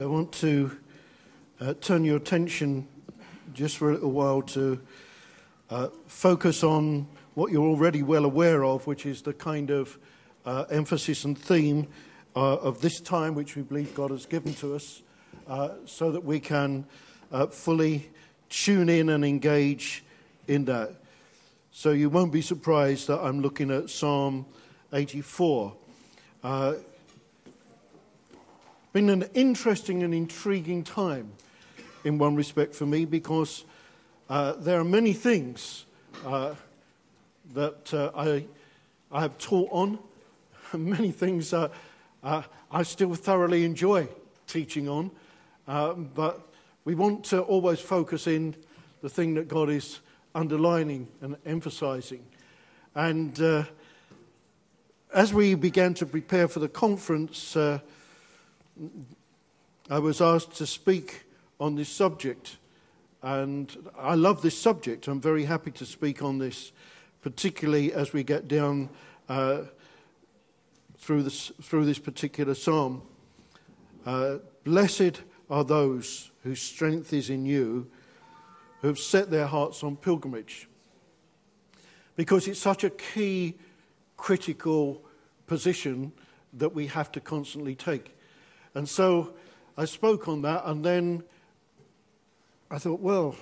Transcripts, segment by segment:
I want to uh, turn your attention just for a little while to uh, focus on what you're already well aware of, which is the kind of uh, emphasis and theme uh, of this time which we believe God has given to us, uh, so that we can uh, fully tune in and engage in that. So you won't be surprised that I'm looking at Psalm 84 been an interesting and intriguing time in one respect for me because uh, there are many things uh, that uh, I, I have taught on, many things uh, I still thoroughly enjoy teaching on, uh, but we want to always focus in the thing that God is underlining and emphasizing. And uh, as we began to prepare for the conference, I was asked to speak on this subject, and I love this subject. I'm very happy to speak on this, particularly as we get down uh, through, this, through this particular psalm. Uh, Blessed are those whose strength is in you, who have set their hearts on pilgrimage. Because it's such a key, critical position that we have to constantly take. And so I spoke on that, and then I thought, well,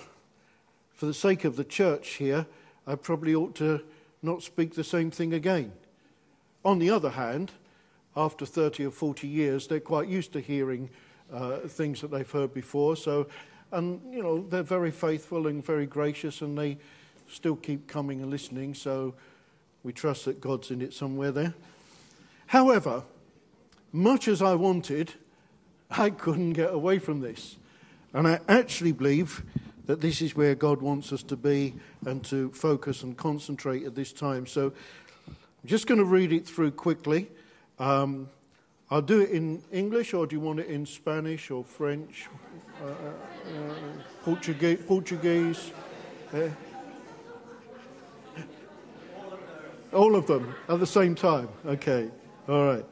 for the sake of the church here, I probably ought to not speak the same thing again. On the other hand, after 30 or 40 years, they're quite used to hearing uh, things that they've heard before. So, and, you know, they're very faithful and very gracious, and they still keep coming and listening. So we trust that God's in it somewhere there. However, much as I wanted, I couldn't get away from this. And I actually believe that this is where God wants us to be and to focus and concentrate at this time. So I'm just going to read it through quickly. Um, I'll do it in English, or do you want it in Spanish or French, uh, uh, uh Portuguese? Portuguese? Uh, all of them at the same time. Okay, all right.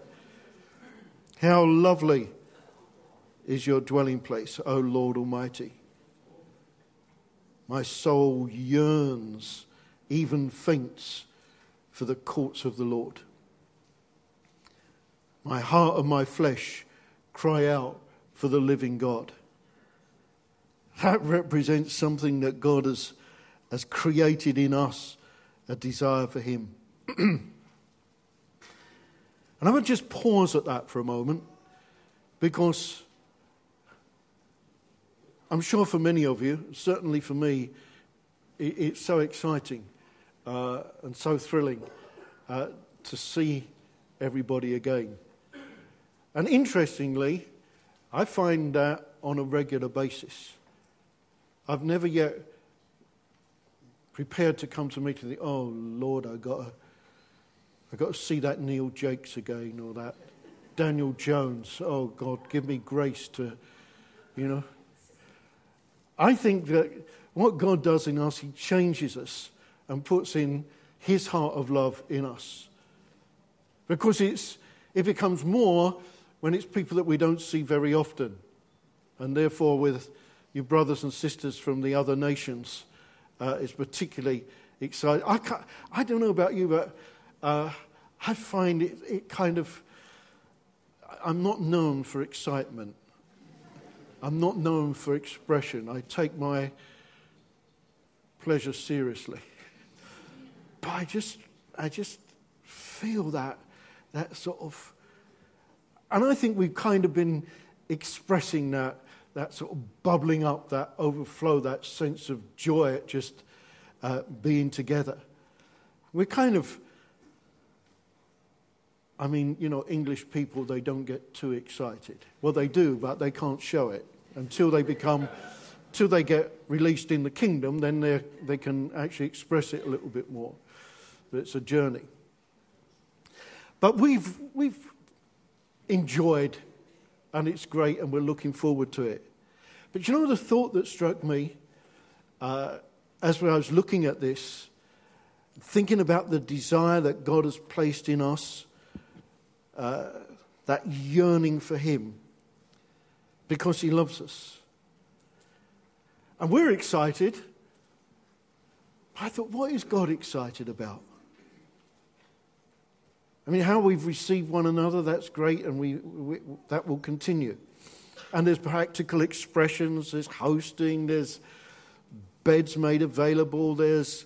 How lovely is your dwelling place, O Lord Almighty. My soul yearns, even faints, for the courts of the Lord. My heart and my flesh cry out for the living God. That represents something that God has, has created in us a desire for Him. and I would just pause at that for a moment because I'm sure for many of you, certainly for me, it's so exciting uh, and so thrilling uh, to see everybody again. And interestingly, I find that on a regular basis. I've never yet prepared to come to meet meeting. The, oh Lord, I got to, I got to see that Neil Jakes again or that Daniel Jones. Oh God, give me grace to, you know, I think that what God does in us, He changes us and puts in His heart of love in us. Because it's, it becomes more when it's people that we don't see very often. And therefore, with your brothers and sisters from the other nations, uh, it's particularly exciting. I, I don't know about you, but uh, I find it, it kind of, I'm not known for excitement. I'm not known for expression. I take my pleasure seriously. But I just, I just feel that, that sort of. And I think we've kind of been expressing that, that sort of bubbling up, that overflow, that sense of joy at just uh, being together. We're kind of I mean, you know, English people, they don't get too excited. Well, they do, but they can't show it until they become, until they get released in the kingdom, then they can actually express it a little bit more. But it's a journey. But we've, we've enjoyed, and it's great, and we're looking forward to it. But you know the thought that struck me uh, as I was looking at this, thinking about the desire that God has placed in us, uh, that yearning for Him because He loves us. And we're excited. I thought, what is God excited about? I mean, how we've received one another, that's great, and we, we, that will continue. And there's practical expressions, there's hosting, there's beds made available, there's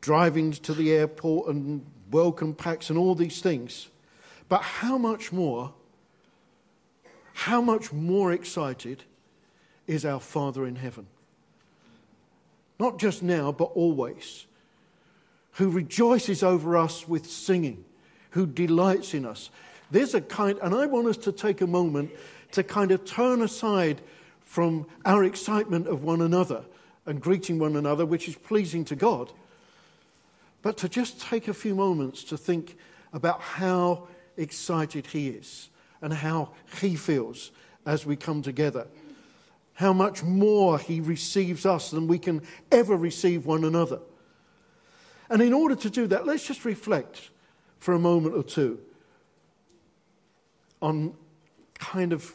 driving to the airport and welcome packs and all these things. But how much more, how much more excited is our Father in heaven? Not just now, but always who rejoices over us with singing, who delights in us. There's a kind, and I want us to take a moment to kind of turn aside from our excitement of one another and greeting one another, which is pleasing to God, but to just take a few moments to think about how excited He is and how He feels as we come together. How much more He receives us than we can ever receive one another. And in order to do that, let's just reflect for a moment or two on kind of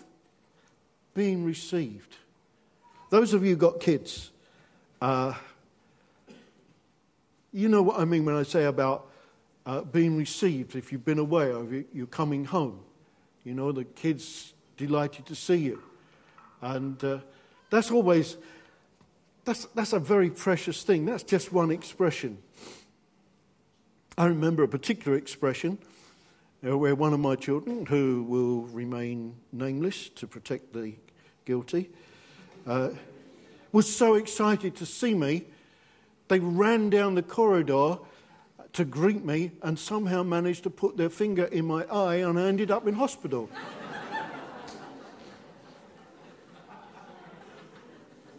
being received. Those of you who got kids, uh, you know what I mean when I say about uh, being received. If you've been away or you're coming home, you know, the kids delighted to see you. And uh, that's always, that's, that's a very precious thing. That's just one expression. I remember a particular expression uh, where one of my children, who will remain nameless to protect the guilty, uh, was so excited to see me, they ran down the corridor to greet me and somehow managed to put their finger in my eye, and I ended up in hospital.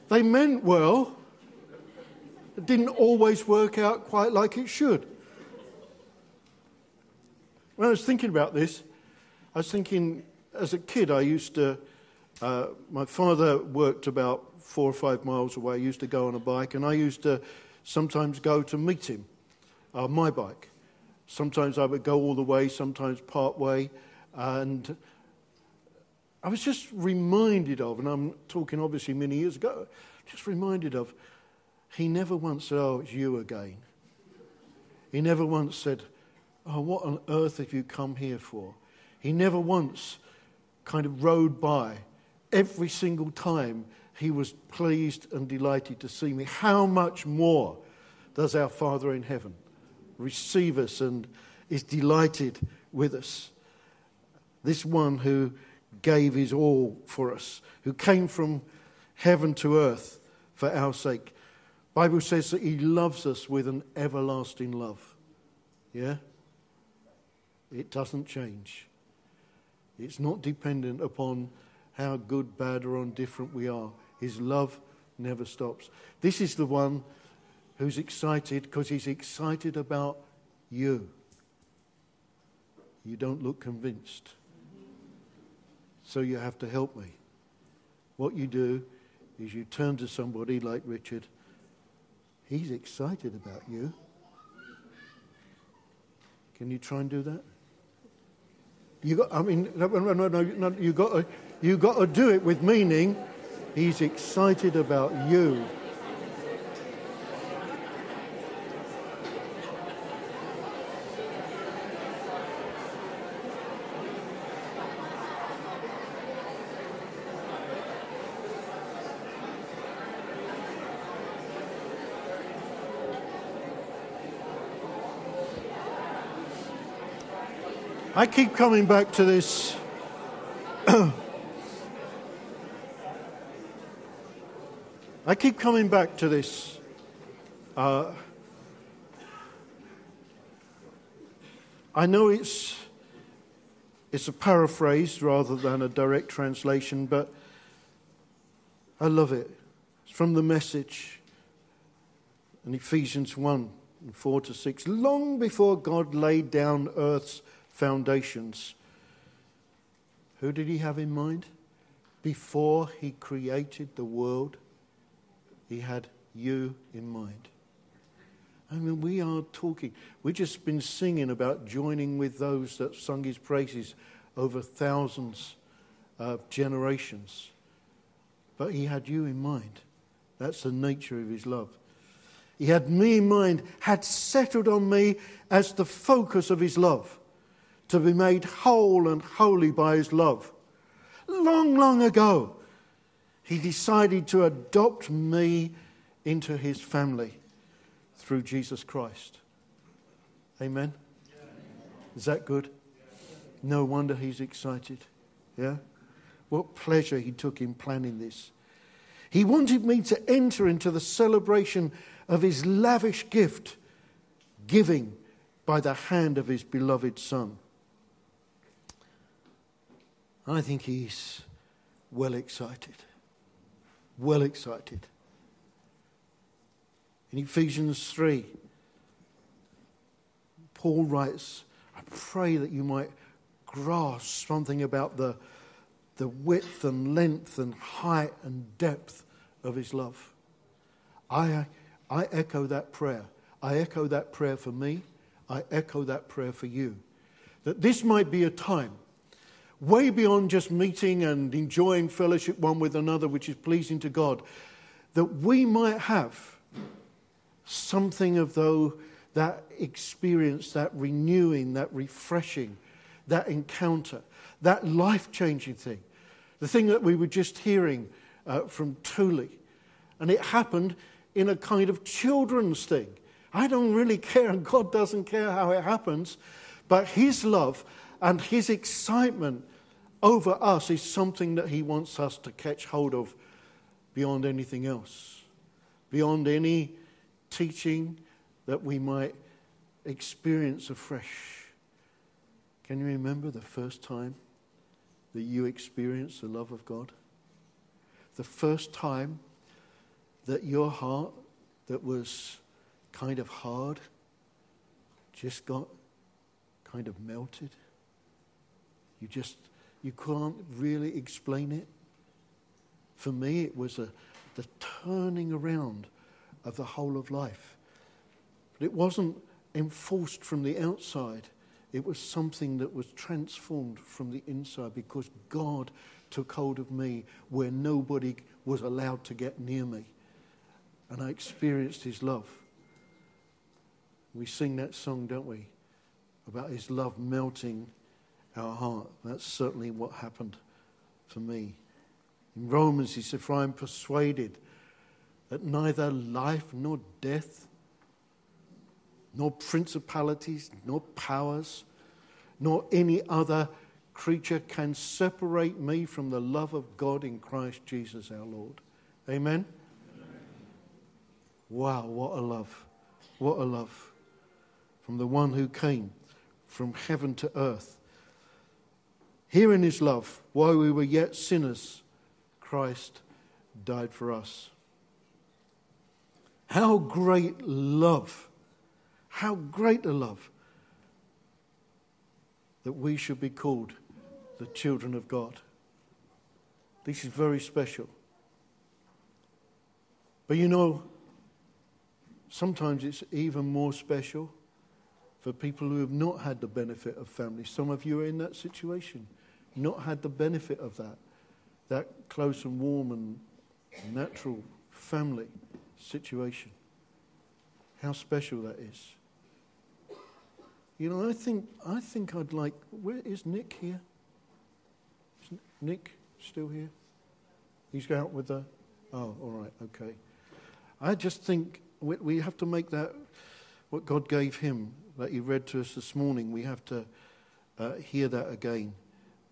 they meant well, it didn't always work out quite like it should. When I was thinking about this, I was thinking as a kid, I used to, uh, my father worked about four or five miles away. I used to go on a bike, and I used to sometimes go to meet him uh, my bike. Sometimes I would go all the way, sometimes part way, and I was just reminded of, and I'm talking obviously many years ago, just reminded of, he never once said, Oh, it's you again. He never once said, Oh, what on earth have you come here for? He never once kind of rode by. Every single time he was pleased and delighted to see me. How much more does our Father in heaven receive us and is delighted with us? This one who gave his all for us, who came from heaven to earth for our sake. Bible says that he loves us with an everlasting love. Yeah? It doesn't change. It's not dependent upon how good, bad, or indifferent we are. His love never stops. This is the one who's excited because he's excited about you. You don't look convinced. So you have to help me. What you do is you turn to somebody like Richard. He's excited about you. Can you try and do that? You got, I mean, no, no, no, no, you got you got to do it with meaning. He's excited about you. I keep coming back to this. I keep coming back to this. Uh, I know it's, it's a paraphrase rather than a direct translation, but I love it. It's from the message in Ephesians 1 4 to 6. Long before God laid down earth's foundations. Who did he have in mind? Before he created the world, he had you in mind. I mean, we are talking, we've just been singing about joining with those that sung his praises over thousands of generations. But He had you in mind. That's the nature of His love. He had me in mind, had settled on me as the focus of His love, to be made whole and holy by His love. Long, long ago, He decided to adopt me into His family through Jesus Christ. Amen? Is that good? No wonder he's excited. Yeah? What pleasure he took in planning this. He wanted me to enter into the celebration of his lavish gift, giving by the hand of his beloved Son. I think he's well excited. Well excited. In Ephesians 3, Paul writes, I pray that you might grasp something about the, the width and length and height and depth of his love. I, I echo that prayer. I echo that prayer for me. I echo that prayer for you. That this might be a time way beyond just meeting and enjoying fellowship one with another, which is pleasing to God, that we might have something of though that experience, that renewing, that refreshing, that encounter, that life changing thing. The thing that we were just hearing uh, from Thule. And it happened in a kind of children's thing. I don't really care, and God doesn't care how it happens, but His love and His excitement over us is something that He wants us to catch hold of beyond anything else, beyond any teaching that we might experience afresh. Can you remember the first time that you experienced the love of God? The first time that your heart, that was kind of hard, just got kind of melted? You just, you can't really explain it. For me, it was a, the turning around of the whole of life. But it wasn't enforced from the outside, it was something that was transformed from the inside because God took hold of me where nobody was allowed to get near me. And I experienced His love. We sing that song, don't we? About His love melting our heart. That's certainly what happened for me. In Romans, he said, For I am persuaded that neither life nor death nor principalities, nor powers, nor any other creature can separate me from the love of God in Christ Jesus our Lord. Amen? Amen? Wow, what a love. What a love. From the one who came from heaven to earth. Here in his love, while we were yet sinners, Christ died for us. How great love how great a love that we should be called the children of God. This is very special. But you know, sometimes it's even more special for people who have not had the benefit of family. Some of you are in that situation, not had the benefit of that, that close and warm and natural family situation. How special that is. You know, I think, I think I'd like. Where is Nick here? Is Nick still here? He's out with the. Oh, all right, okay. I just think we, we have to make that what God gave him that he read to us this morning. We have to uh, hear that again,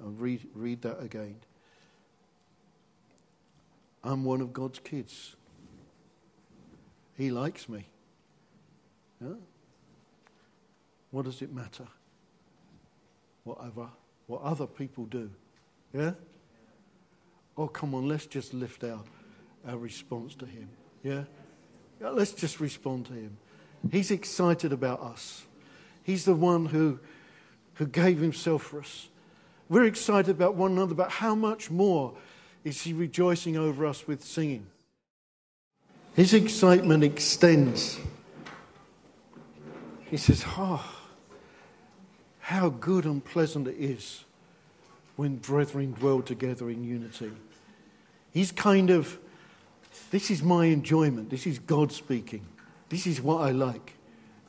and read read that again. I'm one of God's kids. He likes me. Yeah? What does it matter? Whatever, what other people do. Yeah? Oh, come on, let's just lift our, our response to Him. Yeah? yeah? Let's just respond to Him. He's excited about us. He's the one who, who gave Himself for us. We're excited about one another, but how much more is He rejoicing over us with singing? His excitement extends. He says, Oh, how good and pleasant it is when brethren dwell together in unity. He's kind of, this is my enjoyment. This is God speaking. This is what I like.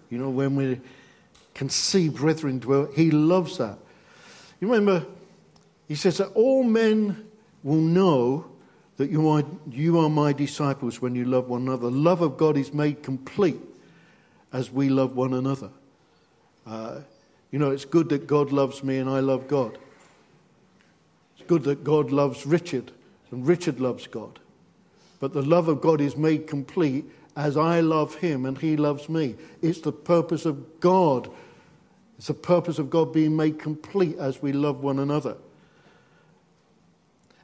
You know, when we can see brethren dwell, he loves that. You remember, he says that all men will know that you are, you are my disciples when you love one another. The love of God is made complete as we love one another. Uh, you know, it's good that God loves me and I love God. It's good that God loves Richard and Richard loves God. But the love of God is made complete as I love him and he loves me. It's the purpose of God. It's the purpose of God being made complete as we love one another.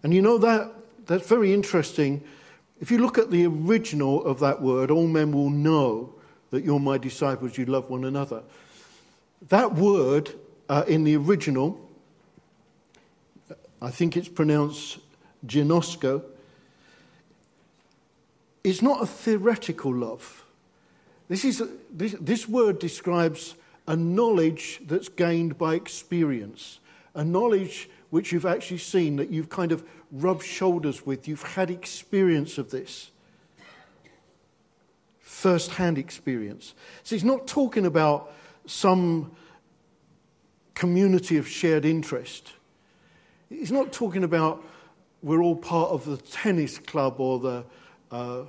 And you know that that's very interesting. If you look at the original of that word, all men will know that you're my disciples, you love one another. That word uh, in the original, I think it's pronounced genosko, is not a theoretical love. This, is this, this word describes a knowledge that's gained by experience, a knowledge which you've actually seen, that you've kind of rubbed shoulders with, you've had experience of this. First hand experience. So he's not talking about some community of shared interest. He's not talking about we're all part of the tennis club or the uh,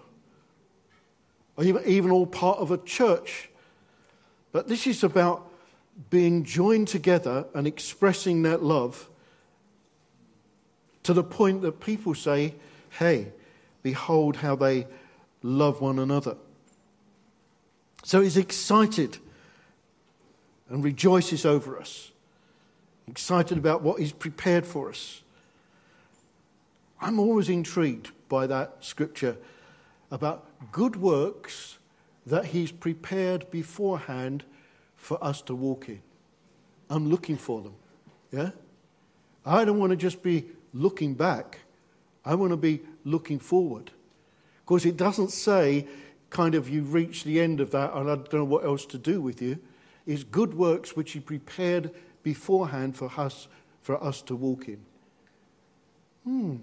or even, even all part of a church. But this is about being joined together and expressing that love to the point that people say, Hey, behold how they love one another. So he's excited and rejoices over us, excited about what he's prepared for us. I'm always intrigued by that scripture about good works that he's prepared beforehand for us to walk in. I'm looking for them. Yeah? I don't want to just be looking back. I want to be looking forward. Because it doesn't say, kind of, you reach the end of that and I don't know what else to do with you. It's good works which he prepared beforehand for us, for us to walk in. Hmm.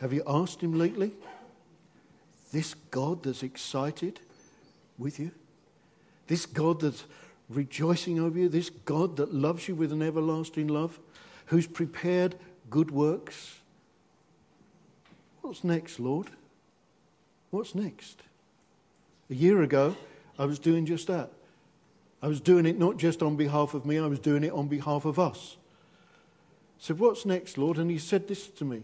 Have you asked him lately? This God that's excited with you? This God that's rejoicing over you? This God that loves you with an everlasting love? Who's prepared good works? What's next, Lord? What's next? A year ago, I was doing just that. I was doing it not just on behalf of me, I was doing it on behalf of us. I said, What's next, Lord? And he said this to me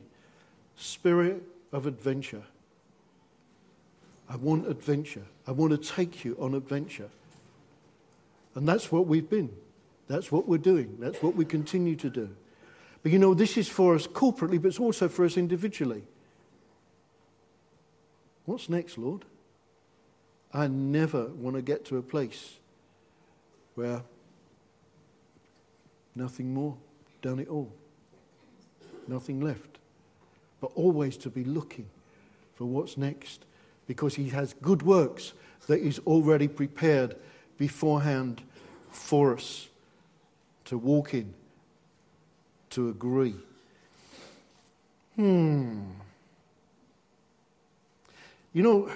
spirit of adventure. I want adventure. I want to take you on adventure. And that's what we've been. That's what we're doing. That's what we continue to do. But you know, this is for us corporately, but it's also for us individually. What's next, Lord? I never want to get to a place where nothing more, done it all, nothing left but always to be looking for what's next because he has good works that he's already prepared beforehand for us to walk in, to agree. Hmm. You know,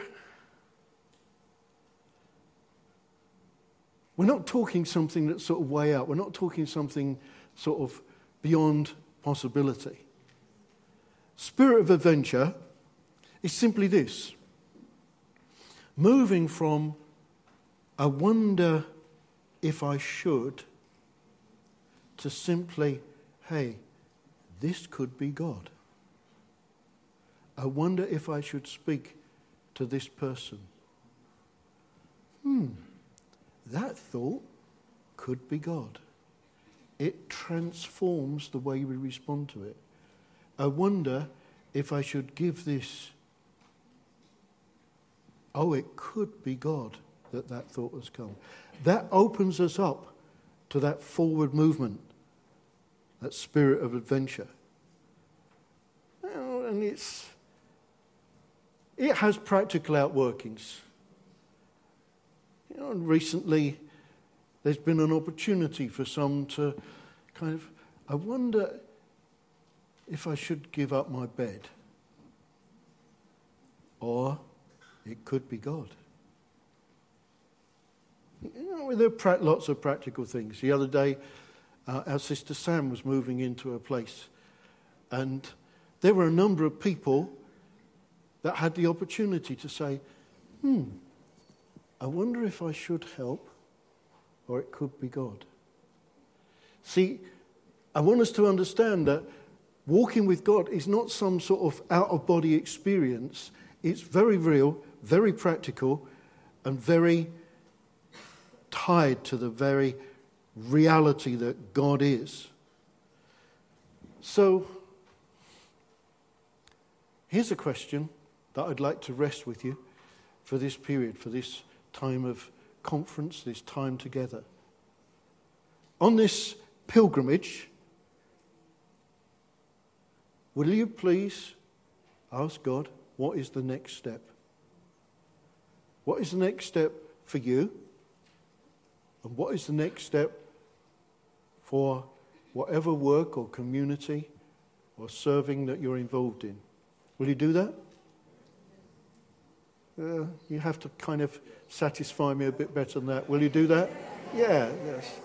we're not talking something that's sort of way out. We're not talking something sort of beyond possibility. Spirit of adventure is simply this moving from, I wonder if I should, to simply, hey, this could be God. I wonder if I should speak to this person. Hmm, that thought could be God. It transforms the way we respond to it. I wonder if I should give this. Oh, it could be God that that thought has come. That opens us up to that forward movement, that spirit of adventure. And it's, it has practical outworkings. You know, recently there's been an opportunity for some to kind of, I wonder if I should give up my bed. Or it could be God. You know, there are lots of practical things. The other day, uh, our sister Sam was moving into a place, and there were a number of people that had the opportunity to say, hmm, I wonder if I should help, or it could be God. See, I want us to understand that walking with God is not some sort of out of body experience. It's very real, very practical, and very tied to the very reality that God is. So, here's a question that I'd like to rest with you for this period, for this time of conference, this time together. On this pilgrimage, will you please ask God, what is the next step? What is the next step for you? And what is the next step for whatever work or community or serving that you're involved in? Will you do that? Uh, you have to kind of satisfy me a bit better than that. Will you do that? Yeah, yes.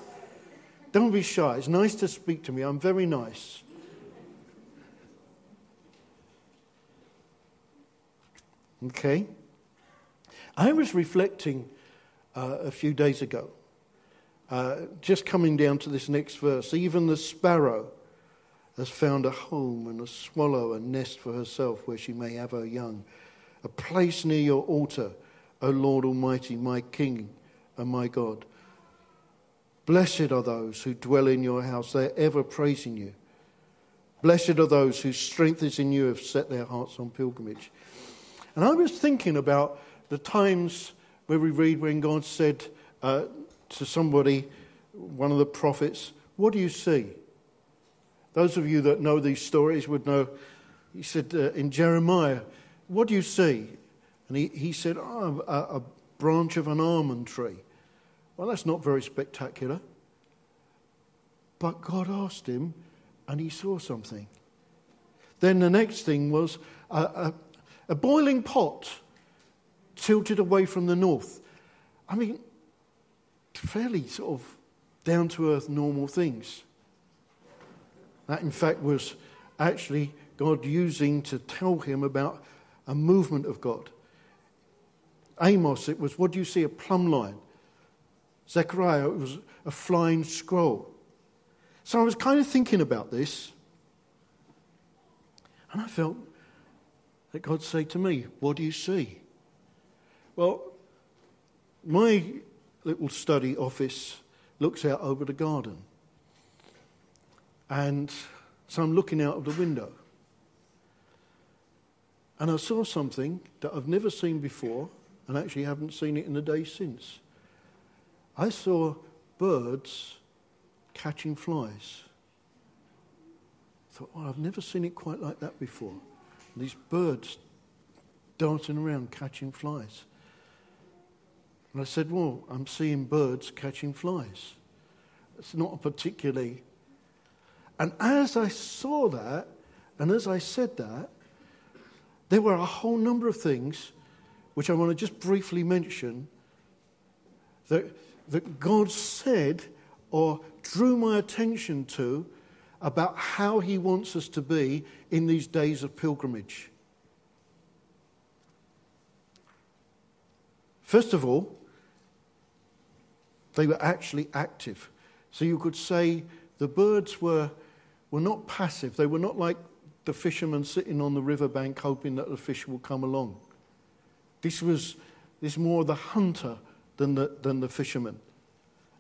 Don't be shy. It's nice to speak to me. I'm very nice. Okay. I was reflecting uh, a few days ago, uh, just coming down to this next verse. Even the sparrow has found a home, and a swallow a nest for herself where she may have her young a place near your altar, O Lord Almighty, my King and my God. Blessed are those who dwell in your house, they're ever praising you. Blessed are those whose strength is in you, have set their hearts on pilgrimage. And I was thinking about the times where we read when God said uh, to somebody, one of the prophets, What do you see? Those of you that know these stories would know, he said uh, in Jeremiah, what do you see? And he, he said, Oh, a, a branch of an almond tree. Well, that's not very spectacular. But God asked him, and he saw something. Then the next thing was a, a, a, boiling pot tilted away from the north. I mean, fairly sort of down to earth, normal things. That, in fact, was actually God using to tell him about a movement of God. Amos, it was, what do you see? A plumb line. Zechariah, it was a flying scroll. So I was kind of thinking about this, and I felt that God said to me, What do you see? Well, my little study office looks out over the garden. And so I'm looking out of the window. And I saw something that I've never seen before, and actually haven't seen it in the day since. I saw birds catching flies. I thought, oh, I've never seen it quite like that before. These birds darting around catching flies. And I said, Well, I'm seeing birds catching flies. It's not particularly. And as I saw that, and as I said that, there were a whole number of things which I want to just briefly mention that, that God said or drew my attention to about how He wants us to be in these days of pilgrimage. First of all, they were actually active. So you could say the birds were, were not passive. They were not like the fishermen sitting on the riverbank hoping that the fish will come along. This was this more the hunter than the, than the fisherman,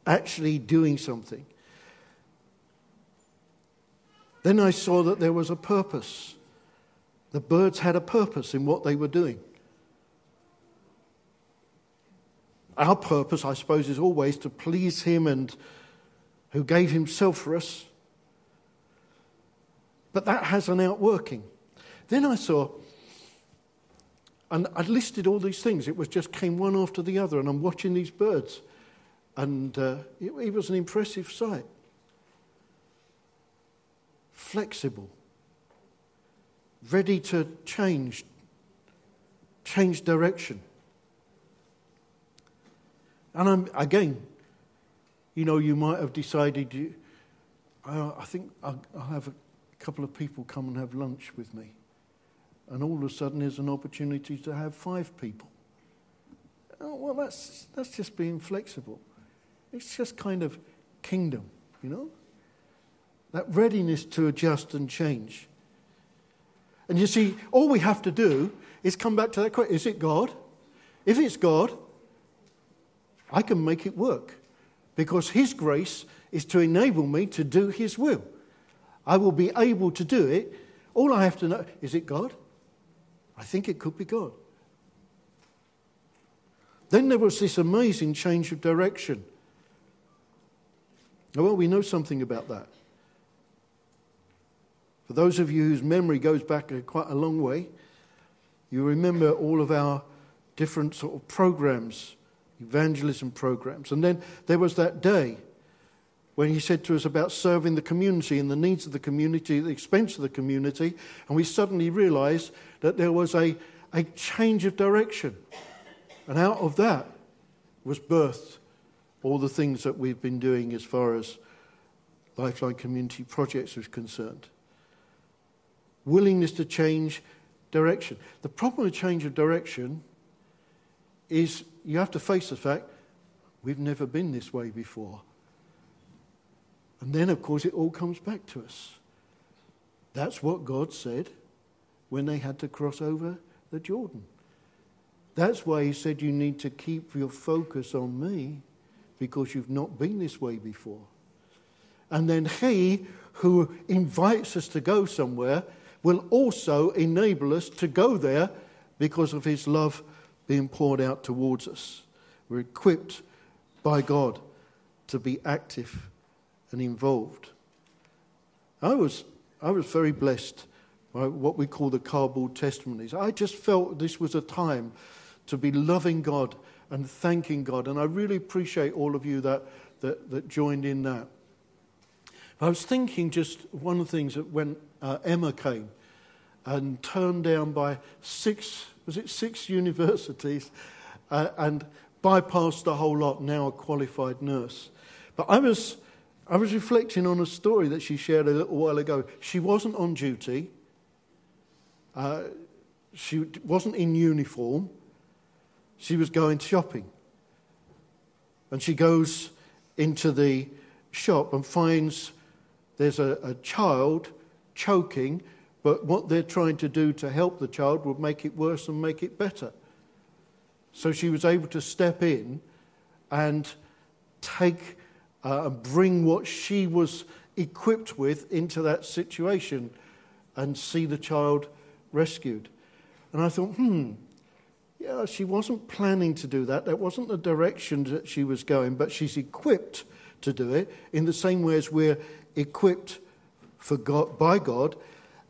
actually doing something. Then I saw that there was a purpose. The birds had a purpose in what they were doing. Our purpose, I suppose, is always to please Him and who gave Himself for us but that has an outworking. Then I saw, and I listed all these things. It was just came one after the other, and I'm watching these birds, and uh, it, it was an impressive sight. flexible, ready to change, change direction. And I'm, again, you know, you might have decided, you, I, I think I'll, I'll have a couple of people come and have lunch with me. And all of a sudden, there's an opportunity to have five people. Oh, well, that's, that's just being flexible. It's just kind of kingdom, you know? That readiness to adjust and change. And you see, all we have to do is come back to that question is it God? If it's God, I can make it work because His grace is to enable me to do His will. I will be able to do it. All I have to know is it God? I think it could be God. Then there was this amazing change of direction. Well, we know something about that. For those of you whose memory goes back quite a long way, you remember all of our different sort of programs evangelism programs. And then there was that day when he said to us about serving the community and the needs of the community, the expense of the community, and we suddenly realized that there was a, a change of direction. And out of that was birthed all the things that we've been doing as far as Lifeline Community Projects was concerned. Willingness to change direction. The problem with change of direction is you have to face the fact we've never been this way before. And then, of course, it all comes back to us. That's what God said when they had to cross over the Jordan. That's why He said you need to keep your focus on me because you've not been this way before. And then He who invites us to go somewhere will also enable us to go there because of His love being poured out towards us. We're equipped by God to be active and involved. I was, I was very blessed by what we call the cardboard testimonies. I just felt this was a time to be loving God and thanking God. And I really appreciate all of you that, that, that joined in that. I was thinking just one of the things that when uh, Emma came and turned down by six was it six universities, uh, and bypassed the whole lot, now a qualified nurse. But I was, I was reflecting on a story that she shared a little while ago. She wasn't on duty, uh, she wasn't in uniform, she was going shopping. And she goes into the shop and finds there's a, a child choking but what they're trying to do to help the child would make it worse and make it better. So she was able to step in and take uh, and bring what she was equipped with into that situation and see the child rescued. And I thought, hmm, yeah, she wasn't planning to do that. That wasn't the direction that she was going, but she's equipped to do it in the same way as we're equipped for God, by God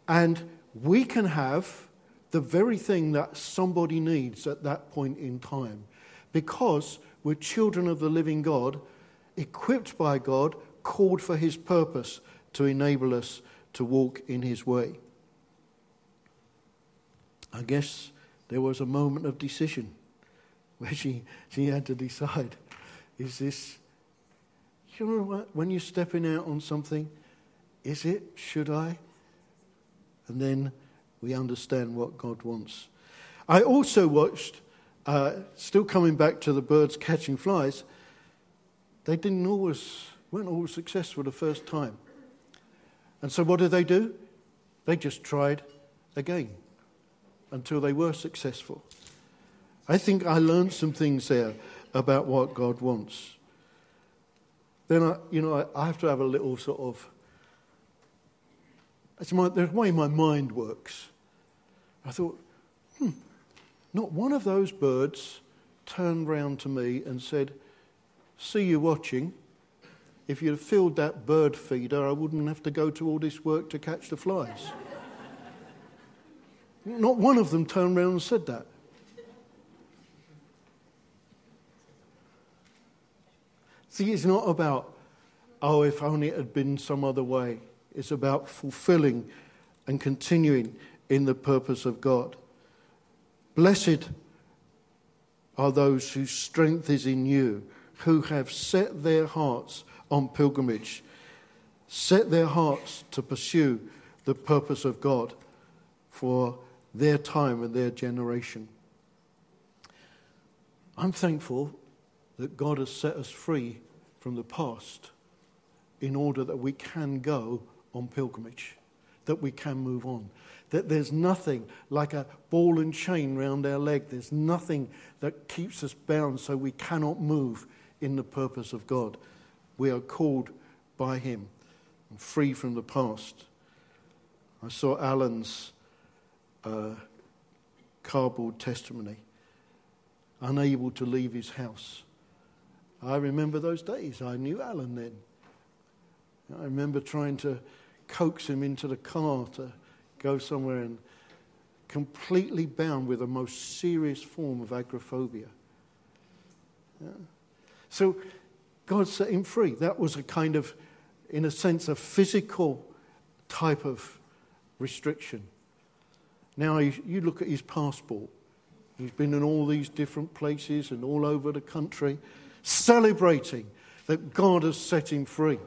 and we can have the very thing that somebody needs at that point in time because we're children of the living God, equipped by God, called for His purpose to enable us to walk in His way. I guess there was a moment of decision where she, she had to decide is this, you know what, when you're stepping out on something, is it, should I? And then we understand what God wants. I also watched, uh, still coming back to the birds catching flies, they didn't always, weren't always successful the first time. And so what did they do? They just tried again until they were successful. I think I learned some things there about what God wants. Then, I, you know, I have to have a little sort of that's my, the way my mind works. I thought, hmm, not one of those birds turned round to me and said, See you watching. If you'd filled that bird feeder, I wouldn't have to go to all this work to catch the flies. not one of them turned round and said that. See, it's not about, oh, if only it had been some other way. It's about fulfilling and continuing in the purpose of God. Blessed are those whose strength is in you, who have set their hearts on pilgrimage, set their hearts to pursue the purpose of God for their time and their generation. I'm thankful that God has set us free from the past in order that we can go on pilgrimage, that we can move on. That there's nothing like a ball and chain round our leg. There's nothing that keeps us bound so we cannot move in the purpose of God. We are called by Him and free from the past. I saw Alan's uh, cardboard testimony, unable to leave his house. I remember those days. I knew Alan then. I remember trying to coax him into the car to go somewhere and completely bound with a most serious form of agoraphobia. Yeah. So God set him free. That was a kind of, in a sense, a physical type of restriction. Now you look at his passport. He's been in all these different places and all over the country, celebrating that God has set him free.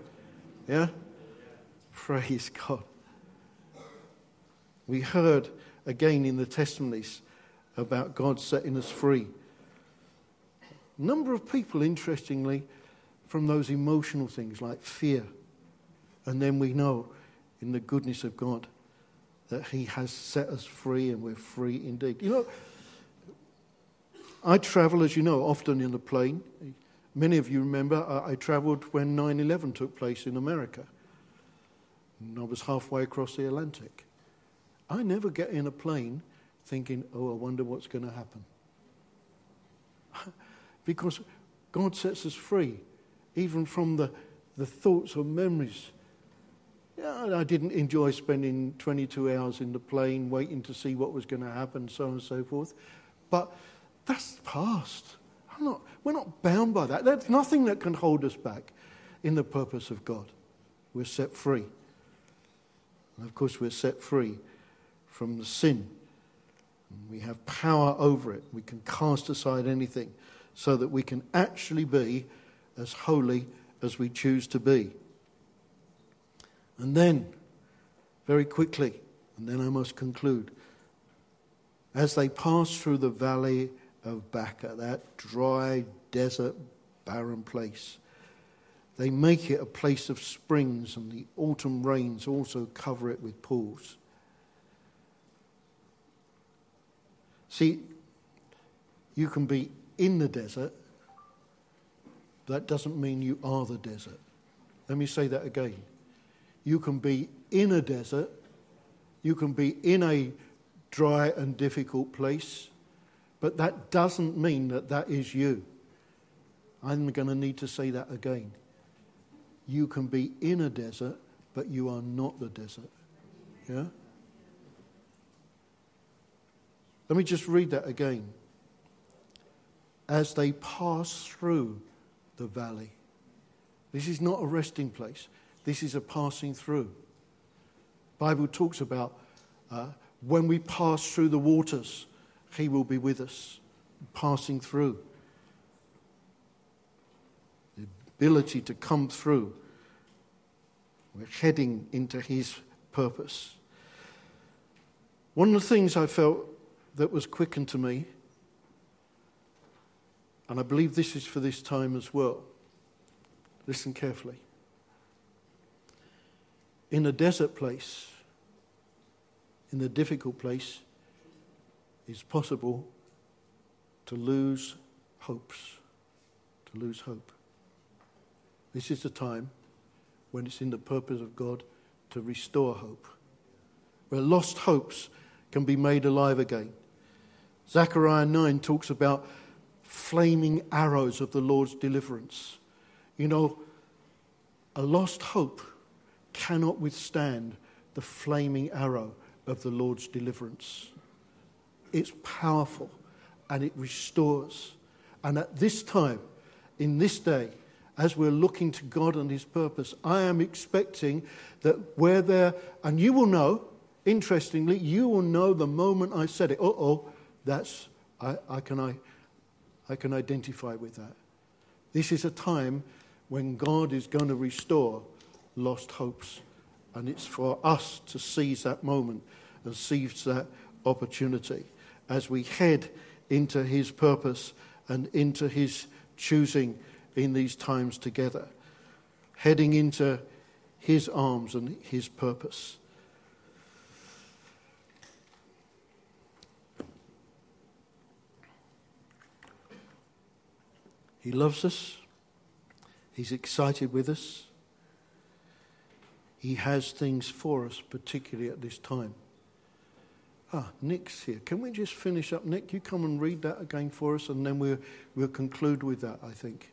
Yeah? Praise God. We heard again in the testimonies about God setting us free. Number of people, interestingly, from those emotional things like fear. And then we know in the goodness of God that He has set us free and we're free indeed. You know, I travel, as you know, often in a plane. Many of you remember I, I traveled when 9 11 took place in America. And I was halfway across the Atlantic. I never get in a plane thinking, oh, I wonder what's going to happen. because God sets us free, even from the, the thoughts or memories. Yeah, I didn't enjoy spending 22 hours in the plane waiting to see what was going to happen, so on and so forth. But that's past. Not, we're not bound by that. There's nothing that can hold us back in the purpose of God. We're set free. And of course, we're set free from the sin. We have power over it. We can cast aside anything so that we can actually be as holy as we choose to be. And then, very quickly, and then I must conclude, as they pass through the valley of Baca, that dry, desert, barren place, they make it a place of springs, and the autumn rains also cover it with pools. See, you can be in the desert, that doesn't mean you are the desert. Let me say that again. You can be in a desert, you can be in a dry and difficult place, but that doesn't mean that that is you. I'm going to need to say that again. You can be in a desert, but you are not the desert. Yeah? Let me just read that again. As they pass through the valley. This is not a resting place. This is a passing through. Bible talks about uh, when we pass through the waters, he will be with us, passing through. The ability to come through. We're heading into his purpose. One of the things I felt that was quickened to me, and I believe this is for this time as well. Listen carefully. In a desert place, in a difficult place, it's possible to lose hopes. To lose hope. This is the time when it's in the purpose of God to restore hope. Where lost hopes can be made alive again. Zechariah 9 talks about flaming arrows of the Lord's deliverance. You know, a lost hope cannot withstand the flaming arrow of the Lord's deliverance. It's powerful and it restores. And at this time, in this day, as we're looking to God and His purpose, I am expecting that where there, and you will know, interestingly, you will know the moment I said it. Uh oh, that's, I, I, can, I, I can identify with that. This is a time when God is going to restore lost hopes. And it's for us to seize that moment and seize that opportunity as we head into His purpose and into His choosing in these times together, heading into His arms and His purpose. He loves us. He's excited with us. He has things for us, particularly at this time. Ah, Nick's here. Can we just finish up? Nick, you come and read that again for us, and then we'll, we'll conclude with that, I think.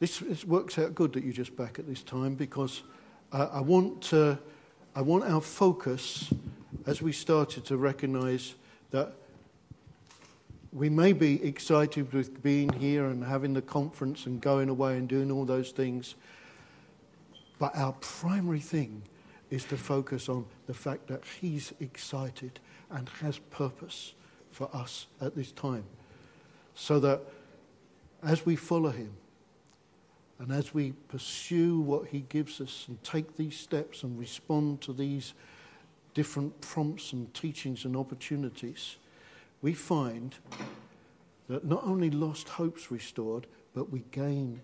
This, this works out good that you're just back at this time because uh, I, want, uh, I want our focus as we started to recognize that we may be excited with being here and having the conference and going away and doing all those things, but our primary thing is to focus on the fact that He's excited and has purpose for us at this time. So that as we follow Him and as we pursue what He gives us and take these steps and respond to these different prompts and teachings and opportunities, we find that not only lost hopes restored, but we gain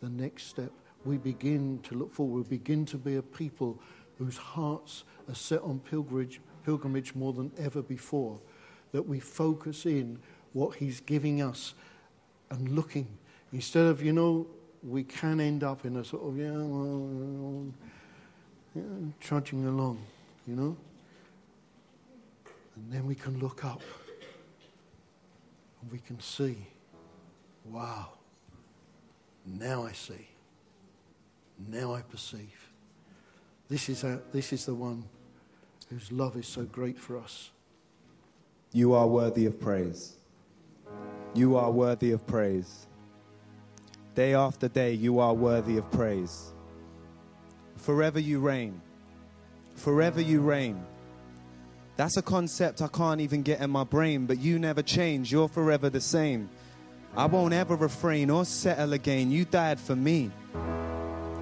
the next step. We begin to look forward. We begin to be a people whose hearts are set on pilgrimage, pilgrimage more than ever before. That we focus in what He's giving us and looking. Instead of, you know, we can end up in a sort of, yeah, well, yeah, trudging along, you know? And then we can look up and we can see, wow, now I see. Now I perceive. This is, our, this is the one whose love is so great for us. You are worthy of praise. You are worthy of praise. Day after day, you are worthy of praise. Forever you reign. Forever you reign. That's a concept I can't even get in my brain, but you never change. You're forever the same. I won't ever refrain or settle again. You died for me.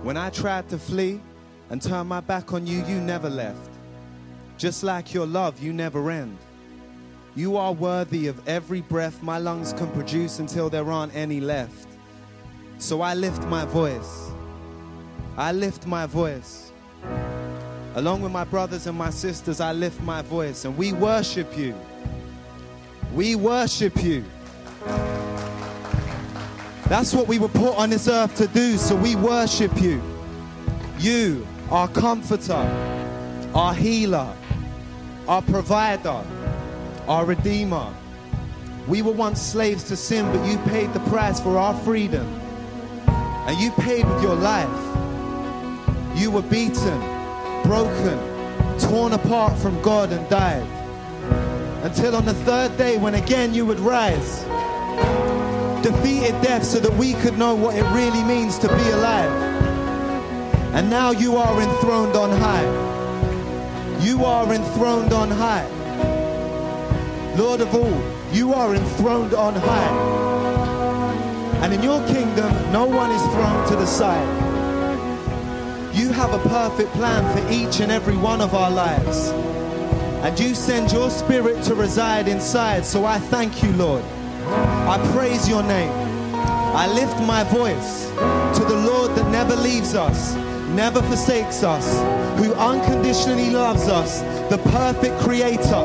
When I tried to flee and turn my back on you, you never left. Just like your love, you never end. You are worthy of every breath my lungs can produce until there aren't any left. So I lift my voice. I lift my voice. Along with my brothers and my sisters, I lift my voice and we worship you. We worship you. That's what we were put on this earth to do, so we worship you. You, our comforter, our healer, our provider, our redeemer. We were once slaves to sin, but you paid the price for our freedom. And you paid with your life. You were beaten broken, torn apart from God, and died. Until on the third day, when again you would rise, defeated death so that we could know what it really means to be alive. And now you are enthroned on high. You are enthroned on high. Lord of all, you are enthroned on high. And in your kingdom, no one is thrown to the side. You have a perfect plan for each and every one of our lives. And you send your spirit to reside inside. So I thank you, Lord. I praise your name. I lift my voice to the Lord that never leaves us, never forsakes us, who unconditionally loves us, the perfect creator,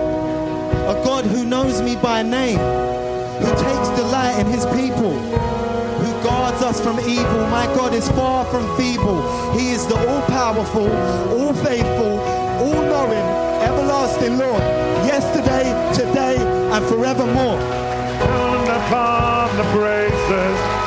a God who knows me by name, who takes delight in his people guards us from evil. My God is far from feeble. He is the all powerful, all faithful, all knowing, everlasting Lord, yesterday, today, and forevermore. the